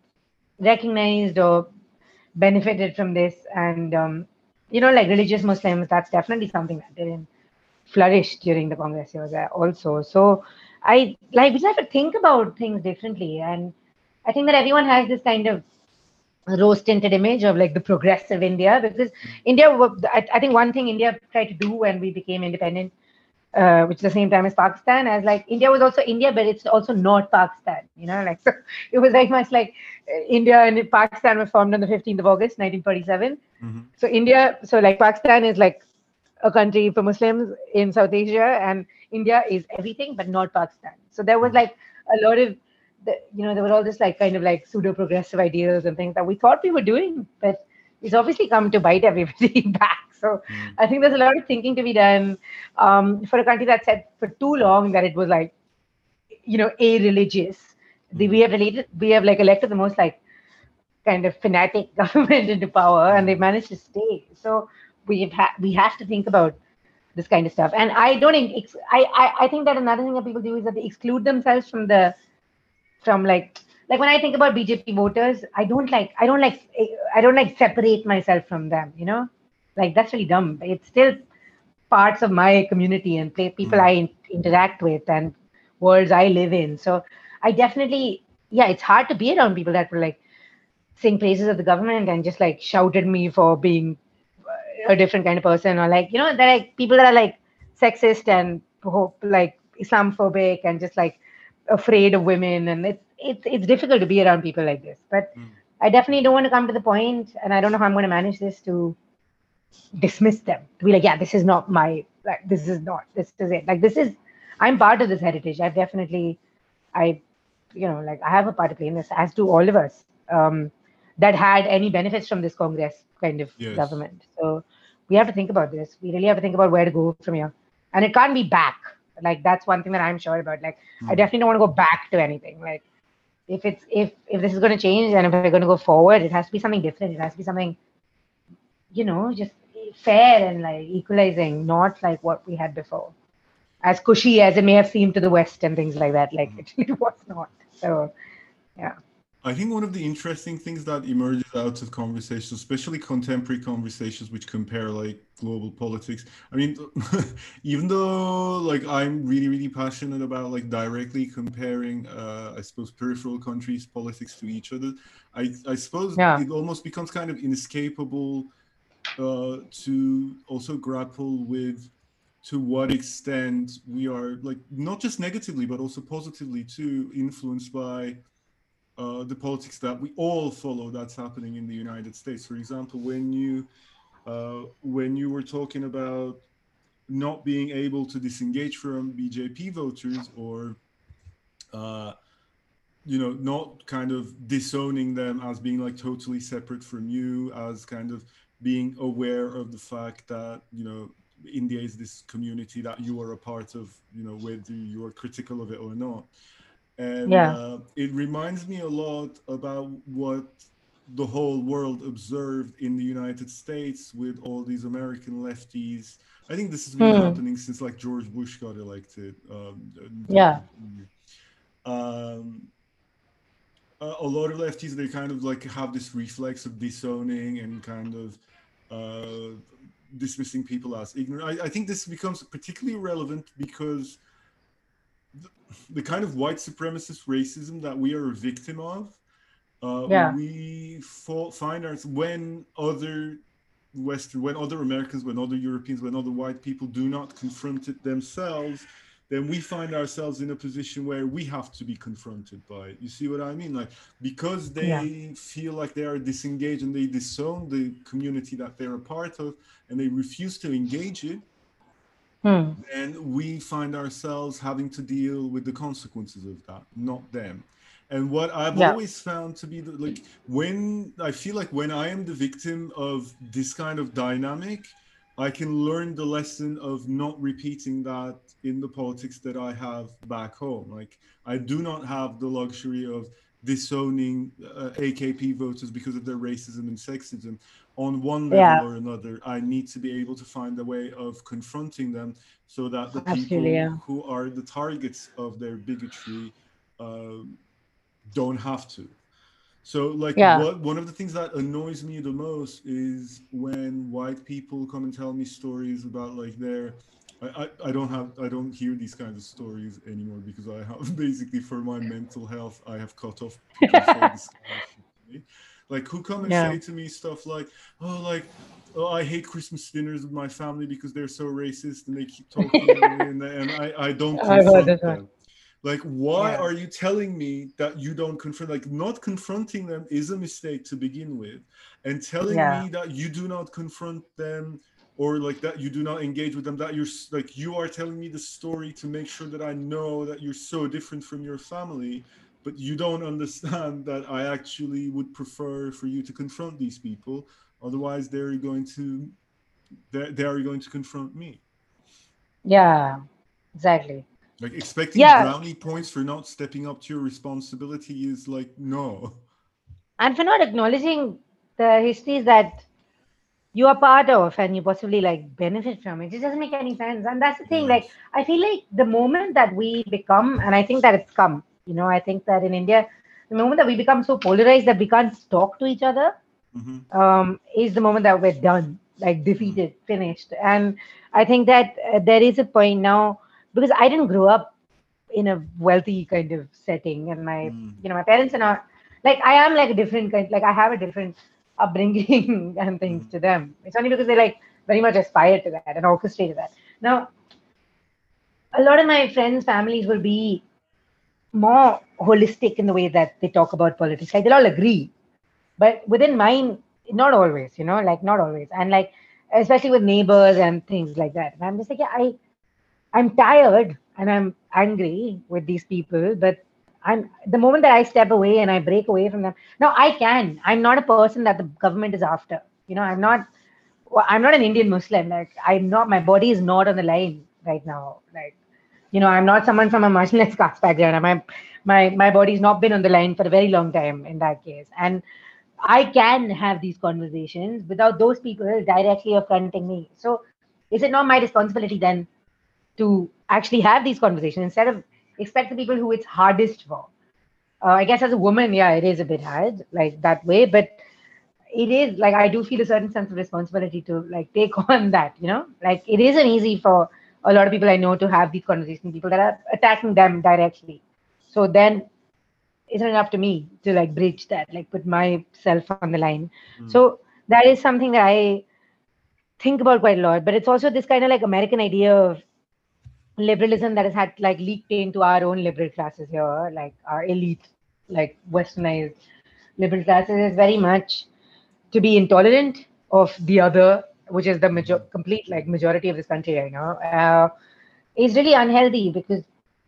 recognized or benefited from this, and um, you know like religious Muslims. That's definitely something that didn't flourish during the Congress years uh, also. So I like we just have to think about things differently, and I think that everyone has this kind of rose tinted image of like the progressive India because India, I, I think one thing India tried to do when we became independent uh, which is the same time as Pakistan, as like India was also India, but it's also not Pakistan, you know, like so it was very much like uh, India and Pakistan were formed on the 15th of August, 1947. Mm-hmm. So India, so like Pakistan is like a country for Muslims in South Asia, and India is everything but not Pakistan. So there was mm-hmm. like a lot of, the, you know, there were all this like kind of like pseudo progressive ideals and things that we thought we were doing, but it's obviously come to bite everybody back. So mm. I think there's a lot of thinking to be done um, for a country that said for too long that it was like, you know, a religious. Mm. We have related, we have like elected the most like kind of fanatic government into power, and they've managed to stay. So we've ha- we have to think about this kind of stuff. And I don't think I, I I think that another thing that people do is that they exclude themselves from the from like like when I think about BJP voters, I don't like I don't like I don't like separate myself from them. You know, like that's really dumb. It's still parts of my community and people mm. I in, interact with and worlds I live in. So I definitely, yeah, it's hard to be around people that were like sing praises of the government and just like shouted me for being a different kind of person or like you know they're like people that are like sexist and like Islamophobic and just like afraid of women, and it's it's it's difficult to be around people like this. But mm. I definitely don't want to come to the point, and I don't know how I'm going to manage this to dismiss them to be like, yeah, this is not my like this is not this is it. Like this is I'm part of this heritage. I've definitely I you know like I have a part to play in this, as do all of us. Um, that had any benefits from this Congress kind of yes. government. So we have to think about this. We really have to think about where to go from here. And it can't be back. Like that's one thing that I'm sure about. Like mm. I hmm. definitely don't want to go back to anything. Like if it's if if this is going to change and if we're going to go forward, it has to be something different. It has to be something, you know, just fair and like equalizing, not like what we had before. As cushy as it may have seemed to the West and things like that, like mm. it, it was not. So, yeah. I think one of the interesting things that emerges out of conversations, especially contemporary conversations which compare like global politics. I mean, even though like I'm really, really passionate about like directly comparing, uh, I suppose, peripheral countries' politics to each other, I, I suppose yeah. it almost becomes kind of inescapable uh, to also grapple with to what extent we are like not just negatively but also positively too influenced by uh, the politics that we all follow that's happening in the United States. For example, when you uh, when you were talking about not being able to disengage from BJP voters or uh, you know not kind of disowning them as being like totally separate from you as kind of being aware of the fact that you know india is this community that you are a part of you know whether you are critical of it or not and yeah. uh, it reminds me a lot about what the whole world observed in the United States with all these American lefties. I think this has been hmm. happening since like George Bush got elected. Um, yeah. Um, a, a, lot of lefties they kind of like have this reflex of disowning and kind of uh, dismissing people as ignorant. I, I think this becomes particularly relevant because the kind of white supremacist racism that we are a victim of uh, yeah. we fall, find ourselves when other western when other americans when other europeans when other white people do not confront it themselves then we find ourselves in a position where we have to be confronted by it. You see what I mean? Like because they yeah. feel like they are disengaged and they disown the community that they're a part of and they refuse to engage it, Hmm. And we find ourselves having to deal with the consequences of that, not them. And what I've yeah. always found to be the, like when I feel like when I am the victim of this kind of dynamic, I can learn the lesson of not repeating that in the politics that I have back home. Like I do not have the luxury of disowning uh, AKP voters because of their racism and sexism on one level yeah. or another. I need to be able to find a way of confronting them so that the Absolutely, people yeah. who are the targets of their bigotry uh, don't have to. So, like, yeah. what, one of the things that annoys me the most is when white people come and tell me stories about like their I, I, don't have I don't hear these kinds of stories anymore because I have basically for my mental health I have cut off like who come and say to me stuff like oh like oh I hate Christmas dinners with my family because they're so racist and they keep talking and, and I I don't confront them. Like why yeah. are you telling me that you don't confront like not confronting them is a mistake to begin with and telling yeah. me that you do not confront them or like that you do not engage with them that you're like you are telling me the story to make sure that i know that you're so different from your family but you don't understand that i actually would prefer for you to confront these people otherwise they're going to they are going to confront me yeah exactly like expecting yeah. brownie points for not stepping up to your responsibility is like no and for not acknowledging the histories that you are part of and you possibly like benefit from it. It doesn't make any sense. And that's the thing. Like I feel like the moment that we become, and I think that it's come, you know, I think that in India, the moment that we become so polarized that we can't talk to each other mm-hmm. um, is the moment that we're done, like defeated, mm-hmm. finished. And I think that uh, there is a point now because I didn't grow up in a wealthy kind of setting, and my, mm. you know, my parents are not like I am like a different kind. Like I have a different upbringing and things to them. It's only because they like very much aspire to that and orchestrated that. Now, a lot of my friends' families will be more holistic in the way that they talk about politics. Like they'll all agree, but within mine, not always. You know, like not always, and like especially with neighbors and things like that. And I'm just like, yeah, I, I'm tired and I'm angry with these people, but I'm the moment that I step away and I break away from them. Now I can. I'm not a person that the government is after. You know, I'm not. I'm not an Indian Muslim. Like I'm not. My body is not on the line right now. Like, you know, I'm not someone from a marginalized caste background. My my my body's not been on the line for a very long time in that case, and I can have these conversations without those people directly affronting me. So, is it not my responsibility then to actually have these conversations instead of expect the people who it's hardest for? Uh, I guess as a woman, yeah, it is a bit hard like that way, but it is like I do feel a certain sense of responsibility to like take on that, you know, like it isn't easy for a lot of people I know to have these conversations, people that are attacking them directly. So then it's not enough to me to like bridge that, like put myself on the line. Mm. So that is something that I think about quite a lot. But it's also this kind of like American idea of liberalism that has had like leaked into our own liberal classes here, like our elite, like westernized liberal classes is very much to be intolerant of the other, which is the major complete like majority of this country right now, uh, is really unhealthy because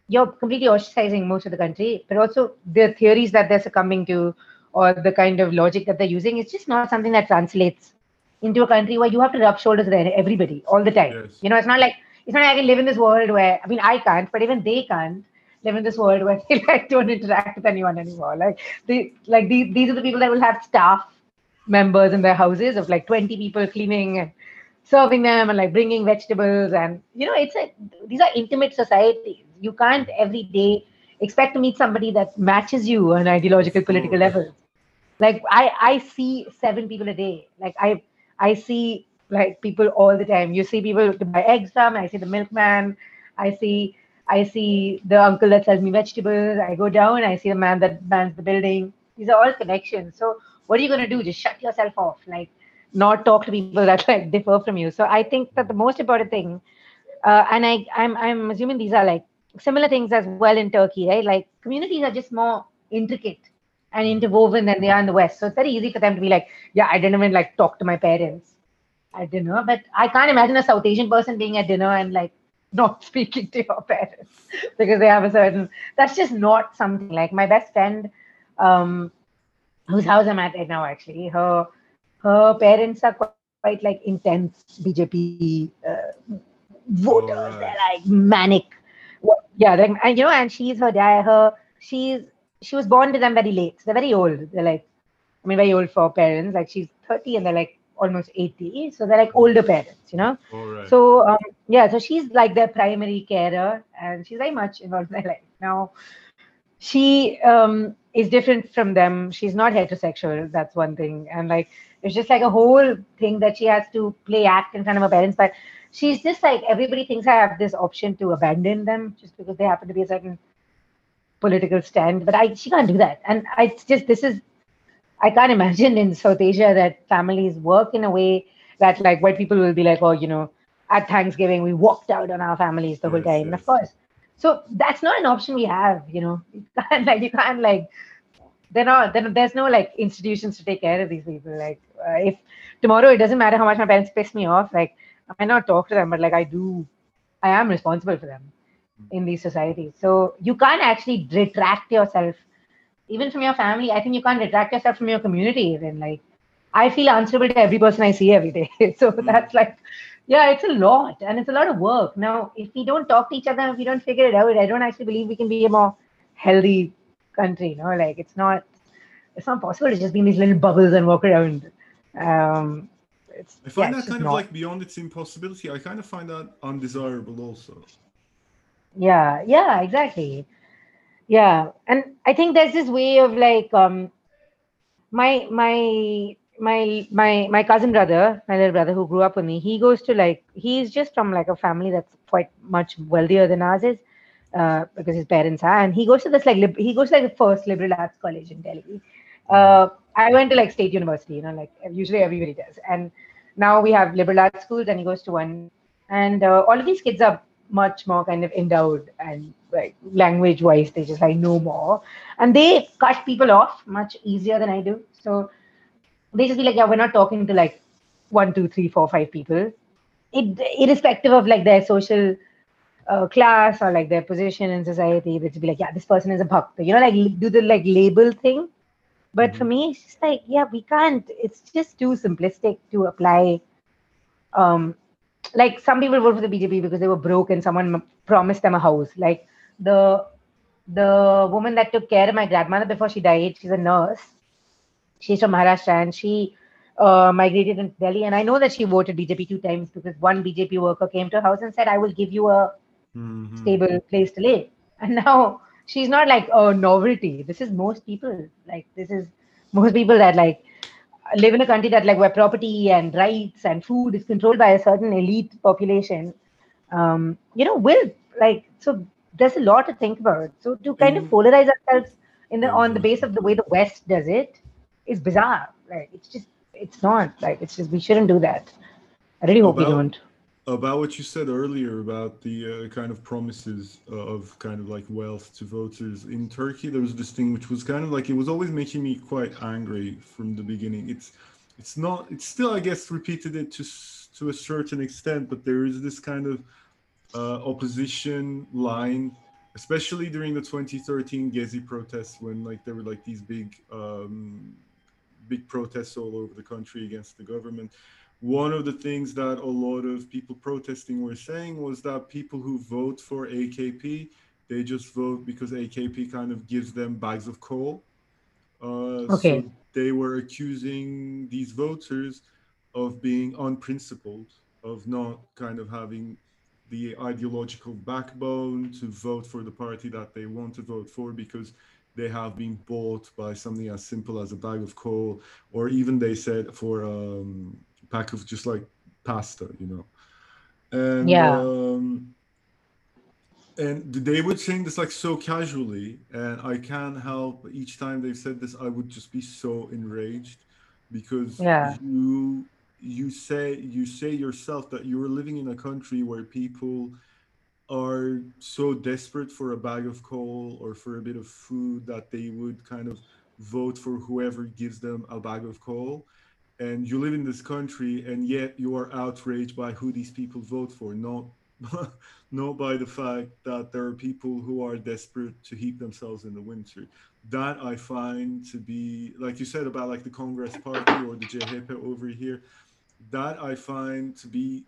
you're completely ostracizing most of the country, but also the theories that they're succumbing to or the kind of logic that they're using, is just not something that translates into a country where you have to rub shoulders with everybody all the time. Yes. You know, it's not like it's not like I can live in this world where I mean I can't, but even they can't live in this world where they like don't interact with anyone anymore. Like they like these these are the people that will have staff members in their houses of like 20 people cleaning and serving them and like bringing vegetables and you know it's a these are intimate societies. You can't every day expect to meet somebody that matches you on ideological political hmm. levels like i i see seven people a day. Like i i see like people all the time. You see people to buy eggs from i see the milkman. I see i see the uncle that sells me vegetables. I go down i see the man that mans the building. These are all connections. So what are you going to do? Just shut yourself off. Like not talk to people that like differ from you. So i think that the most important thing uh, and i i'm i'm assuming these are like similar things as well in turkey right? Like communities are just more intricate and interwoven than they are in the west. So it's very easy for them to be like yeah i didn't even like talk to my parents at dinner but i can't imagine a south asian person being at dinner and like not speaking to your parents because they have a certain that's just not something like my best friend um whose house I'm at right now, actually. Her her parents are quite, quite like intense BJP uh, voters. Oh. They're like manic. Yeah, like, and you know, and she's her dad. Her she's she was born to them very late. so they're very old. They're like, I mean, very old for parents. Like she's 30 and they're like almost 80. So they're like older parents, you know? Right. So um, yeah, so she's like their primary carer and she's very much involved in their life. Now she um is different from them. She's not heterosexual. That's one thing. And like, it's just like a whole thing that she has to play act in front of her parents. But she's just like, everybody thinks I have this option to abandon them just because they happen to be a certain political stand. But I, she can't do that. And I it's just, this is, I can't imagine in South Asia that families work in a way that like white people will be like, oh, you know, at Thanksgiving, we walked out on our families the whole time. Yes. Of course, so that's not an option we have you know. You can't like you can't like they're not then there's no like institutions to take care of these people like uh, if tomorrow it doesn't matter how much my parents piss me off like i might not talk to them but like i do. I am responsible for them in these societies. So you can't actually retract yourself even from your family i think you can't retract yourself from your community even like i feel answerable to every person i see every day. So hmm. that's like yeah it's a lot and it's a lot of work. Now if we don't talk to each other if we don't figure it out i don't actually believe we can be a more healthy country you know like it's not it's not possible to just be in these little bubbles and walk around. Um it's, i find yeah, that kind of not. like beyond its impossibility. I kind of find that undesirable also. Yeah yeah exactly yeah. And i think there's this way of like um my my my my my cousin brother, my little brother who grew up with me, he goes to like he's just from like a family that's quite much wealthier than ours is, uh, because his parents are, and he goes to this like lib- he goes to like the first liberal arts college in Delhi. Uh, I went to like state university, you know, like usually everybody does, and now we have liberal arts schools, and he goes to one, and uh, all of these kids are much more kind of endowed and like language wise they just like know more. And they cut people off much easier than i do. So they just be like yeah we're not talking to like one two three four five people. It, irrespective of like their social uh, class or like their position in society they just be like yeah this person is a bhakta you know like do the like label thing. But mm-hmm. for me it's just like yeah we can't. It's just too simplistic to apply um like some people vote for the BJP because they were broke and someone promised them a house. Like the the woman that took care of my grandmother before she died, she's a nurse. She's from Maharashtra and she uh, migrated into Delhi. And I know that she voted BJP two times because one BJP worker came to her house and said, "I will give you a mm-hmm. stable place to live." And now she's not like a novelty. This is most people. Like this is most people that like live in a country that like where property and rights and food is controlled by a certain elite population um, you know will like so there's a lot to think about. So to kind mm. of polarize ourselves in the on the base of the way the west does it is bizarre. Like it's just it's not like it's just we shouldn't do that. I really hope about, we don't about what you said earlier about the uh, kind of promises uh, of kind of like wealth to voters in Turkey. There was this thing which was kind of like it was always making me quite angry from the beginning. It's it's not it's still I guess repeated it to to a certain extent, but there is this kind of uh, opposition line, especially during the 2013 Gezi protests when like there were like these big um, big protests all over the country against the government one of the things that a lot of people protesting were saying was that people who vote for AKP, they just vote because AKP kind of gives them bags of coal. Uh, okay. So they were accusing these voters of being unprincipled, of not kind of having the ideological backbone to vote for the party that they want to vote for because they have been bought by something as simple as a bag of coal, or even they said for um, pack of just like pasta, you know. And yeah. Um, and they would saying this like so casually, and I can't help each time they've said this, I would just be so enraged because yeah. you you say you say yourself that you're living in a country where people are so desperate for a bag of coal or for a bit of food that they would kind of vote for whoever gives them a bag of coal and you live in this country and yet you are outraged by who these people vote for. Not not by the fact that there are people who are desperate to heat themselves in the winter. That i find to be like you said about like the congress party or the CHP over here that i find to be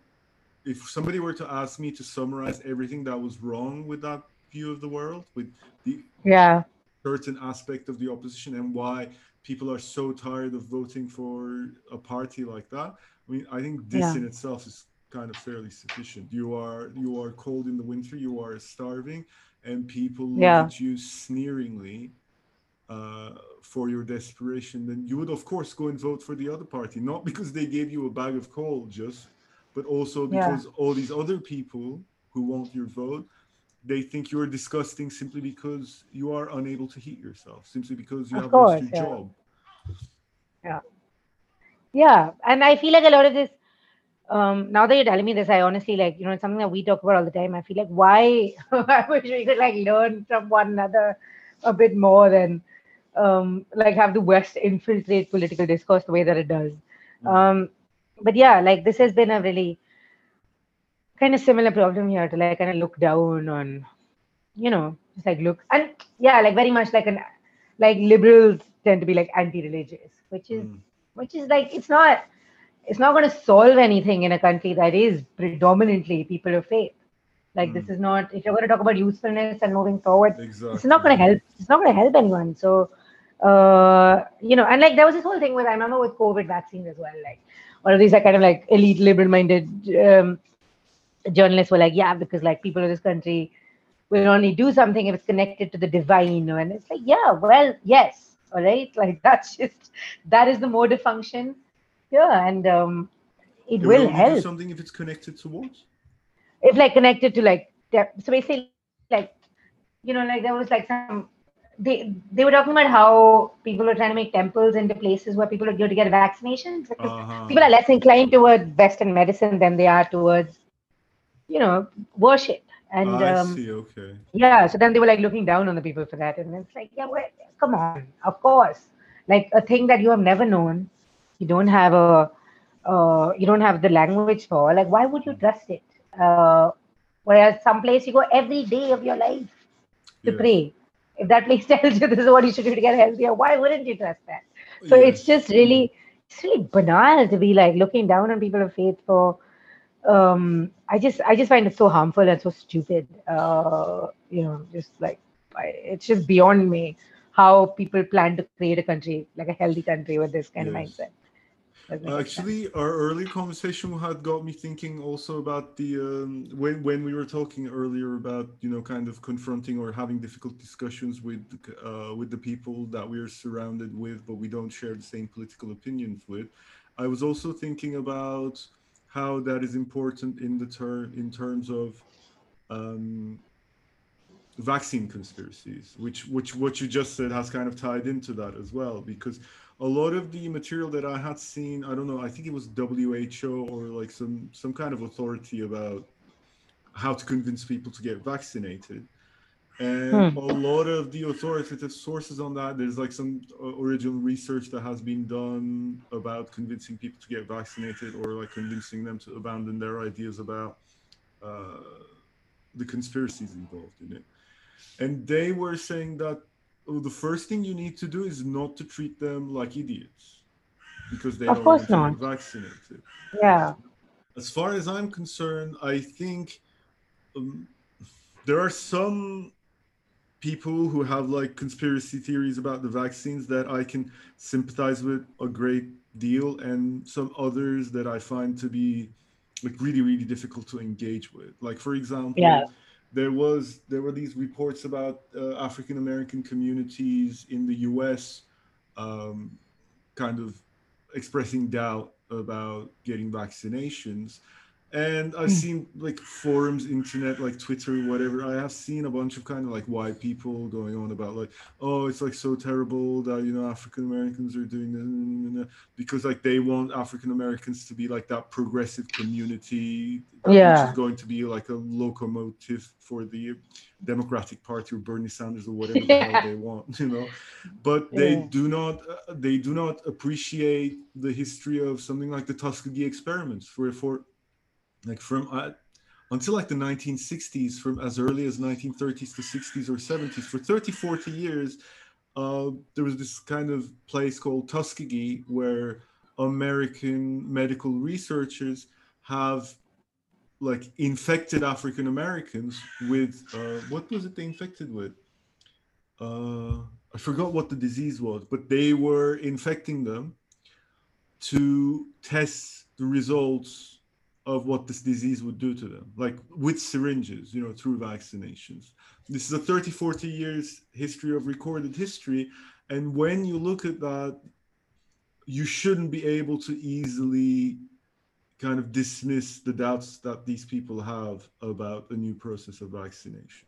if somebody were to ask me to summarize everything that was wrong with that view of the world with the yeah. certain aspect of the opposition and why people are so tired of voting for a party like that. I mean, I think this yeah. in itself is kind of fairly sufficient. You are you are cold in the winter, you are starving, and people look at you sneeringly uh, for your desperation. Then you would of course go and vote for the other party, not because they gave you a bag of coal, just, but also because yeah. all these other people who want your vote they think you're disgusting simply because you are unable to heat yourself, simply because you of have course, lost your yeah. job. Yeah. Yeah. And I feel like a lot of this, um, now that you're telling me this, I honestly like, you know, it's something that we talk about all the time. I feel like why I wish we could like learn from one another a bit more than um like have the West infiltrate political discourse the way that it does. Mm-hmm. Um but yeah, like this has been a really kind of similar problem here to like kind of look down on, you know, just like look and yeah, like very much like an like liberals tend to be like anti-religious, which is mm. which is like it's not it's not going to solve anything in a country that is predominantly people of faith. Like mm. this is not if you're going to talk about usefulness and moving forward, exactly. it's not going to help. It's not going to help anyone. So uh, you know, and like there was this whole thing with I remember with COVID vaccines as well. Like all of these are kind of like elite liberal-minded um, journalists were like, yeah, because like people in this country will only do something if it's connected to the divine. And it's like, yeah, well, yes, all right. Like that's just that is the mode of function. Yeah, and um, it will, will help. something if it's connected to what? If like connected to like so basically like you know like there was like some they they were talking about how people were trying to make temples into places where people are go to get vaccinations because uh-huh. people are less inclined toward Western medicine than they are towards you know, worship. And I um, see. Okay. yeah, so then they were like looking down on the people for that, and it's like, yeah, well, come on, of course, like a thing that you have never known, you don't have a, uh, you don't have the language for, like, why would you trust it? Uh, whereas some place you go every day of your life to Yes. pray. If that place tells you this is what you should do to get healthier, why wouldn't you trust that? So it's just really, it's really banal to be like looking down on people of faith for. Um, I just, I just find it so harmful and so stupid. Uh, you know, just like I, it's just beyond me how people plan to create a country like a healthy country with this kind Yes. of mindset. Doesn't sense. Actually, our early conversation had got me thinking also about the um, when when we were talking earlier about you know kind of confronting or having difficult discussions with uh, with the people that we are surrounded with, but we don't share the same political opinions with. I was also thinking about how that is important in the term in terms of um, vaccine conspiracies, which which what you just said has kind of tied into that as well, because a lot of the material that I had seen, I don't know, I think it was WHO or like some some kind of authority about how to convince people to get vaccinated. And Hmm. a lot of the authoritative sources on that, there's like some uh, original research that has been done about convincing people to get vaccinated or like convincing them to abandon their ideas about uh, the conspiracies involved in it. And they were saying that oh, the first thing you need to do is not to treat them like idiots because they Of don't course want to get vaccinated. Yeah. As far as I'm concerned, I think um, there are some people who have like conspiracy theories about the vaccines that I can sympathize with a great deal, and some others that I find to be like really, really difficult to engage with. Like, for example, Yeah. there was there were these reports about uh, African American communities in the U.S. Um, kind of expressing doubt about getting vaccinations. And I've Hmm. seen like forums, internet, like Twitter, whatever. I have seen a bunch of kind of like white people going on about like, oh, it's like so terrible that you know African Americans are doing this because like they want African Americans to be like that progressive community, that- which Yeah. is going to be like a locomotive for the Democratic Party or Bernie Sanders or whatever the hell they want, you know. But they Yeah. do not uh, they do not appreciate the history of something like the Tuskegee experiments, for for like from uh, until like the 1960s, from as early as 1930s to 60s or 70s, for 30, 40 years, uh, there was this kind of place called Tuskegee where American medical researchers have like infected African Americans with uh, what was it they infected with? Uh, I forgot what the disease was, but they were infecting them to test the results of what this disease would do to them, like with syringes, you know, through vaccinations. This is a 30, 40 years history of recorded history. And when you look at that, you shouldn't be able to easily kind of dismiss the doubts that these people have about a new process of vaccination.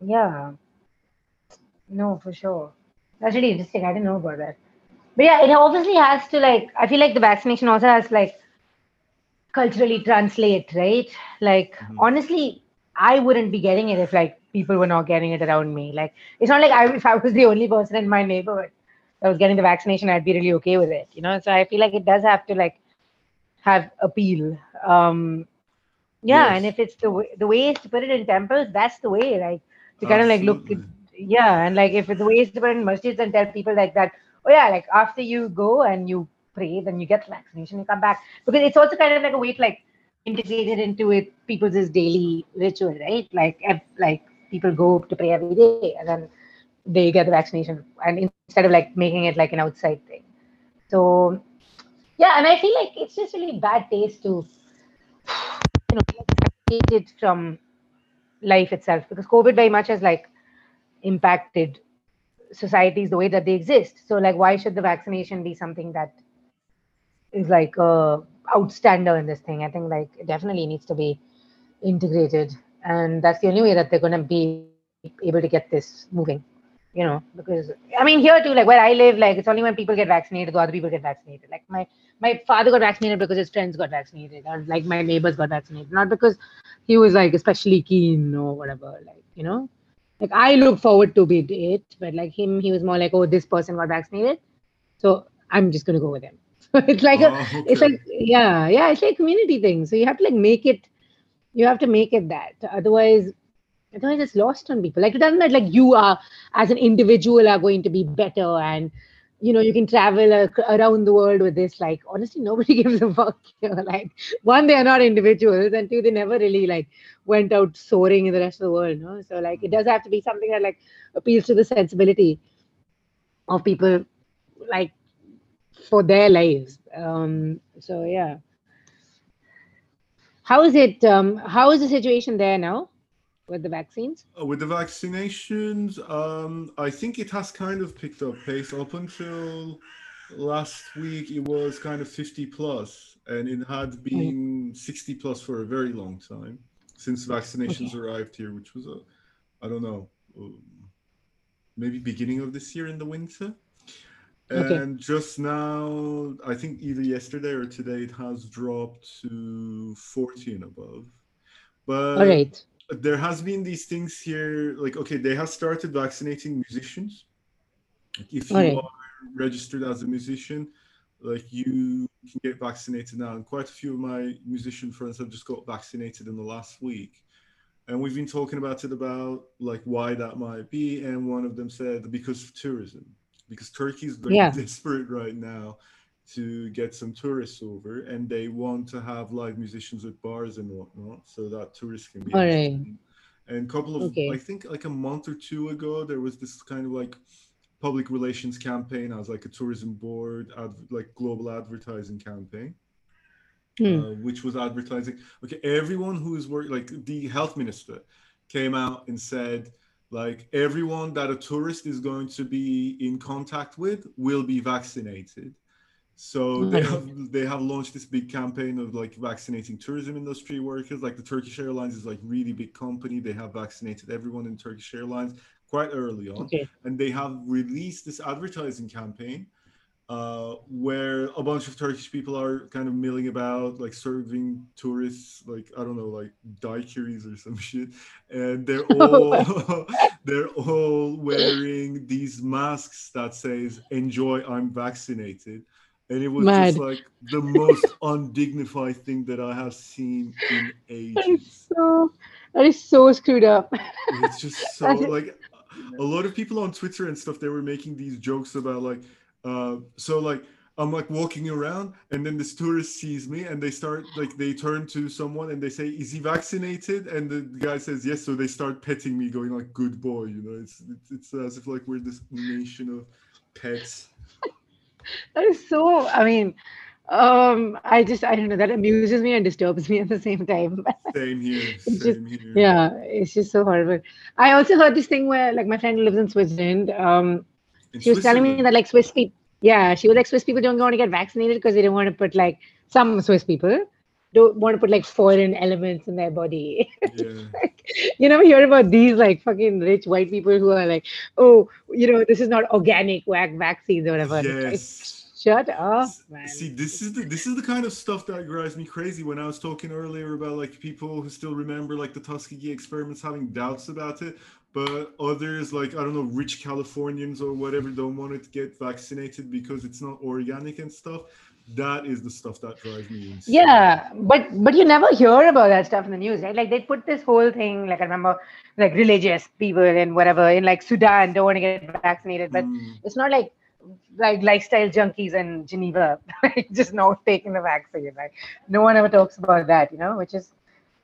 Yeah. No, for sure. That's really interesting. I didn't know about that. But yeah, it obviously has to like I feel like the vaccination also has like culturally translate, right? Like Mhm. honestly, I wouldn't be getting it if like people were not getting it around me. Like it's not like I if I was the only person in my neighborhood that was getting the vaccination, I'd be really okay with it. You know, so I feel like it does have to like have appeal. Um yeah, and if it's the way the way is to put it in temples, that's the way. Like to kind of like look yeah and like if it's the way is to put it in masjids and tell people like that oh yeah like after you go and you pray then you get the vaccination you come back. Because it's also kind of like a way to like integrate it into it people's daily ritual right? Like like people go to pray every day and then they get the vaccination and instead of like making it like an outside thing. So yeah and i feel like it's just really bad taste to you know separate it from life itself. Because covid very much has like impacted societies the way that they exist. So like why should the vaccination be something that is like a outstander in this thing i think like it definitely needs to be integrated and that's the only way that they're going to be able to get this moving you know, because I mean here too, like where I live, like it's only when people get vaccinated, the other people get vaccinated. Like my my father got vaccinated because his friends got vaccinated, or like my neighbors got vaccinated, not because he was like especially keen or whatever. Like you know, like I look forward to be it, but like him, he was more like, oh, this person got vaccinated, so I'm just gonna go with him. It's like Oh, a, it's like yeah, yeah, it's like a community thing. So you have to like make it, you have to make it that. Otherwise, otherwise it's lost on people. Like it doesn't matter like you are as an individual are going to be better and you know you can travel ac- around the world with this. Like honestly, nobody gives a fuck. You know? Like one, they are not individuals, and two, they never really like went out soaring in the rest of the world. No, so like it does have to be something that like appeals to the sensibility of people, like for their lives. Um, so yeah. How is it? Um, how is the situation there now with the vaccines? Uh, With the vaccinations, um, I think it has kind of picked up pace. Up until last week, it was kind of 50 plus, and it had been 60 plus for a very long time since vaccinations arrived here, which was, a, I don't know, um, maybe beginning of this year in the winter. Okay. And just now, I think either yesterday or today, it has dropped to 40 and above. But All right. there has been these things here like okay they have started vaccinating musicians like if you Alright. are registered as a musician like you can get vaccinated now and quite a few of my musician friends have just got vaccinated in the last week and we've been talking about it about like why that might be and one of them said because of tourism because turkey's like Yeah. desperate right now to get some tourists over and they want to have live musicians at bars and whatnot so that tourists can be All right. and a couple of Okay. i think like a month or two ago there was this kind of like public relations campaign as like a tourism board ad- like global advertising campaign Hmm. uh, which was advertising okay everyone who is working like the health minister came out and said like everyone that a tourist is going to be in contact with will be vaccinated. So they have they have launched this big campaign of like vaccinating tourism industry workers. Like the turkish airlines is like really big company. They have vaccinated everyone in turkish airlines quite early on. Okay. and they have released this advertising campaign uh, where a bunch of Turkish people are kind of milling about, like serving tourists, like I don't know, like daiquiris or some shit, and they're all they're all wearing these masks that says "Enjoy, I'm vaccinated," and it was just like the most undignified thing that I have seen in That ages. is so that is so screwed up. it's just so like a lot of people on twitter and stuff they were making these jokes about like uh so like i'm like walking around and then this tourist sees me and they start like they turn to someone and they say is he vaccinated and the guy says yes so they start petting me going like good boy you know it's it's, it's as if like we're this nation of pets That is so. I mean, um, I just I don't know. That amuses me and disturbs me at the same time. same here same here yeah, it's just so horrible. I also heard this thing where like my friend lives in Switzerland. Um, In she was telling me that like Swiss people, yeah, she was like Swiss people don't want to get vaccinated because they don't want to put like some Swiss people don't want to put like foreign elements in their body. yeah you never hear about these like fucking rich white people who are like, oh, you know, this is not organic whack vaccines or whatever. Like, yes Shut up, man. See, this is the this is the kind of stuff that drives me crazy. When I was talking earlier about like people who still remember like the Tuskegee experiments, having doubts about it, but others like I don't know, rich Californians or whatever don't want to get vaccinated because it's not organic and stuff. That is the stuff that drives me insane. Yeah, but but you never hear about that stuff in the news, right? Like they put this whole thing, like I remember, like religious people and whatever in like Sudan don't want to get vaccinated, but Mm, it's not like like lifestyle junkies in Geneva like, just not taking the vaccine. Like no one ever talks about that, you know, which is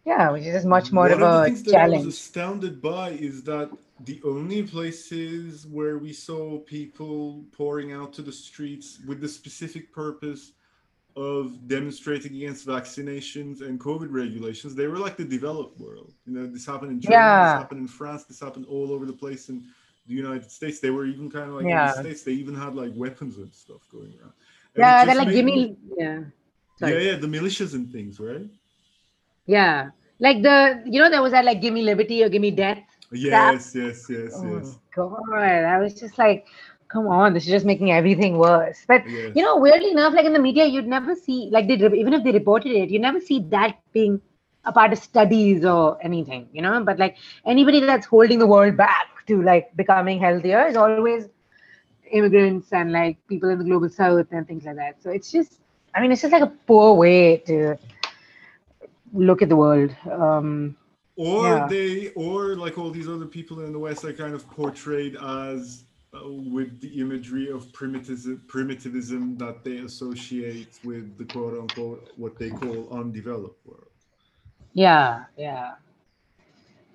yeah, which is much more One of the a things that I was astounded by is that the only places where we saw people pouring out to the streets with the specific purpose of demonstrating against vaccinations and COVID regulations, they were like the developed world. You know, this happened in Germany, Yeah. this happened in France, this happened all over the place in the United States. They were even kind of like in Yeah. the States, they even had like weapons and stuff going around. And Yeah, they're like give me- me yeah. Sorry. Yeah, yeah, the militias and things, right? Yeah. Like the you know there was that like give me liberty or give me death Yes, yes, yes, Oh yes. God, I was just like, come on, this is just making everything worse. But yes. you know, weirdly enough, like in the media, you'd never see like they even if they reported it, you never see that being a part of studies or anything, you know. But like anybody that's holding the world back to like becoming healthier is always immigrants and like people in the global south and things like that. So it's just, I mean, it's just like a poor way to look at the world. Um, or Yeah. they or like all these other people in the west are kind of portrayed as uh, with the imagery of primitivism primitivism that they associate with the quote unquote what they call undeveloped world Yeah, yeah.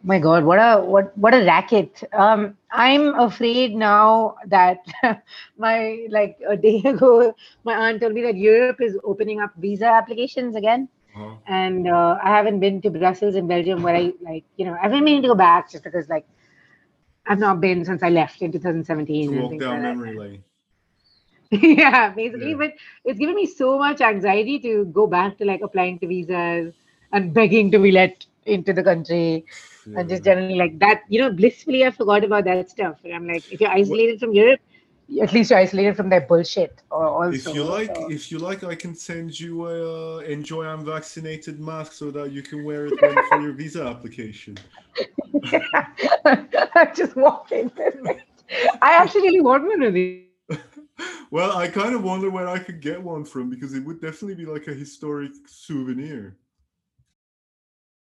My God, what a what what a racket. Um, I'm afraid now that my like a day ago, my aunt told me that Europe is opening up visa applications again, uh-huh. and uh, I haven't been to Brussels in Belgium where I like you know I've been meaning to go back just because like I've not been since I left in 2017. to walk down like memory lane yeah, basically, Yeah. but it's given me so much anxiety to go back to like applying to visas and begging to be let into the country and just generally like that. You know, blissfully, I forgot about that stuff. And I'm like, if you're isolated from Europe, at least you're isolated from their bullshit. Or also, if you like so- if you like i can send you a uh, enjoy i'm vaccinated mask so that you can wear it for your visa application I just walk in. I actually really want one of these. well i kind of wonder where i could get one from because it would definitely be like a historic souvenir